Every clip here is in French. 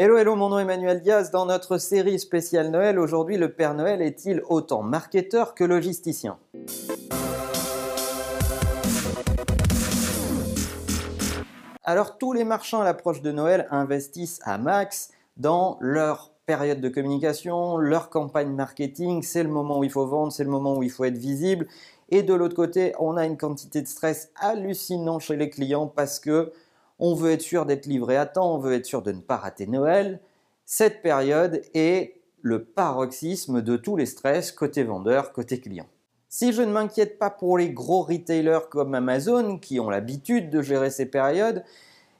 Hello, hello, mon nom est Emmanuel Diaz. Dans notre série spéciale Noël, aujourd'hui, le Père Noël est-il autant marketeur que logisticien? Alors, tous les marchands à l'approche de Noël investissent à max dans leur période de communication, leur campagne marketing. C'est le moment où il faut vendre, c'est le moment où il faut être visible. Et de l'autre côté, on a une quantité de stress hallucinant chez les clients parce que on veut être sûr d'être livré à temps, on veut être sûr de ne pas rater Noël. Cette période est le paroxysme de tous les stress côté vendeur, côté client. Si je ne m'inquiète pas pour les gros retailers comme Amazon qui ont l'habitude de gérer ces périodes,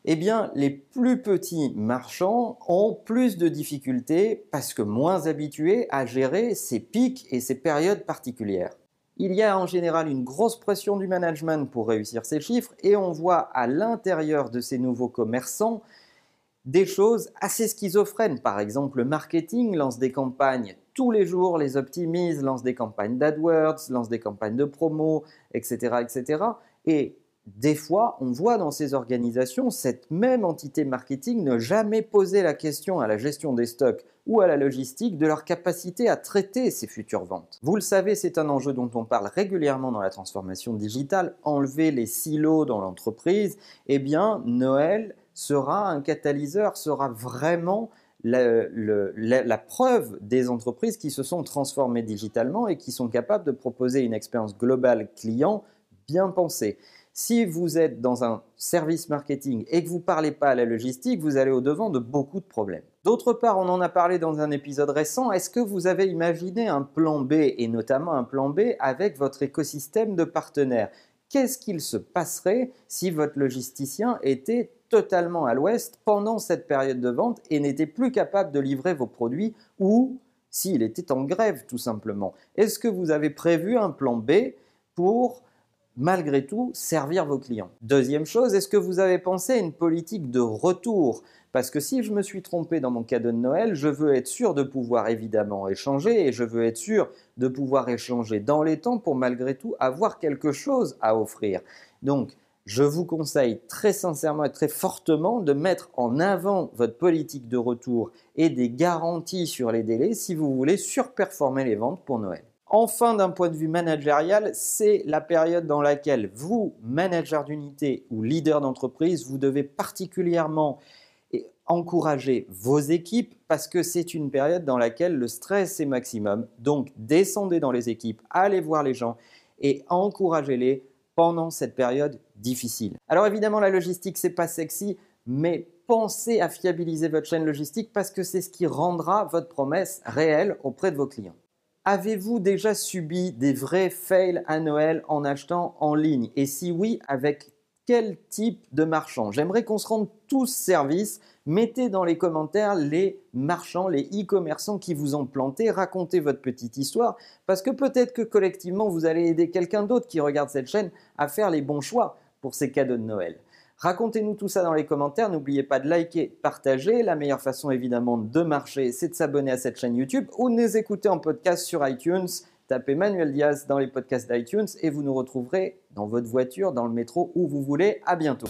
eh bien les plus petits marchands ont plus de difficultés parce que moins habitués à gérer ces pics et ces périodes particulières. Il y a en général une grosse pression du management pour réussir ces chiffres et on voit à l'intérieur de ces nouveaux commerçants des choses assez schizophrènes. Par exemple, le marketing lance des campagnes tous les jours, les optimise, lance des campagnes d'AdWords, lance des campagnes de promo, etc., etc. Et des fois, on voit dans ces organisations cette même entité marketing ne jamais poser la question à la gestion des stocks ou à la logistique de leur capacité à traiter ces futures ventes. Vous le savez, c'est un enjeu dont on parle régulièrement dans la transformation digitale, enlever les silos dans l'entreprise. Eh bien, Noël sera un catalyseur, sera vraiment la, preuve des entreprises qui se sont transformées digitalement et qui sont capables de proposer une expérience globale client bien pensée. Si vous êtes dans un service marketing et que vous ne parlez pas à la logistique, vous allez au-devant de beaucoup de problèmes. D'autre part, on en a parlé dans un épisode récent, est-ce que vous avez imaginé un plan B et notamment un plan B avec votre écosystème de partenaires? Qu'est-ce qu'il se passerait si votre logisticien était totalement à l'ouest pendant cette période de vente et n'était plus capable de livrer vos produits ou s'il était en grève tout simplement? Est-ce que vous avez prévu un plan B pour malgré tout servir vos clients. Deuxième chose, est-ce que vous avez pensé à une politique de retour? Parce que si je me suis trompé dans mon cadeau de Noël, je veux être sûr de pouvoir évidemment échanger et je veux être sûr de pouvoir échanger dans les temps pour malgré tout avoir quelque chose à offrir. Donc, je vous conseille très sincèrement et très fortement de mettre en avant votre politique de retour et des garanties sur les délais si vous voulez surperformer les ventes pour Noël. Enfin, d'un point de vue managérial, c'est la période dans laquelle vous, manager d'unité ou leader d'entreprise, vous devez particulièrement encourager vos équipes parce que c'est une période dans laquelle le stress est maximum. Donc, descendez dans les équipes, allez voir les gens et encouragez-les pendant cette période difficile. Alors évidemment, la logistique, c'est pas sexy, mais pensez à fiabiliser votre chaîne logistique parce que c'est ce qui rendra votre promesse réelle auprès de vos clients. Avez-vous déjà subi des vrais fails à Noël en achetant en ligne? Et si oui, avec quel type de marchand J'aimerais qu'on se rende tous service. Mettez dans les commentaires les marchands, les e-commerçants qui vous ont planté. Racontez votre petite histoire parce que peut-être que collectivement, vous allez aider quelqu'un d'autre qui regarde cette chaîne à faire les bons choix pour ses cadeaux de Noël. Racontez-nous tout ça dans les commentaires. N'oubliez pas de liker, partager. La meilleure façon évidemment de marcher, c'est de s'abonner à cette chaîne YouTube ou de nous écouter en podcast sur iTunes. Tapez Manuel Diaz dans les podcasts d'iTunes et vous nous retrouverez dans votre voiture, dans le métro, où vous voulez. À bientôt.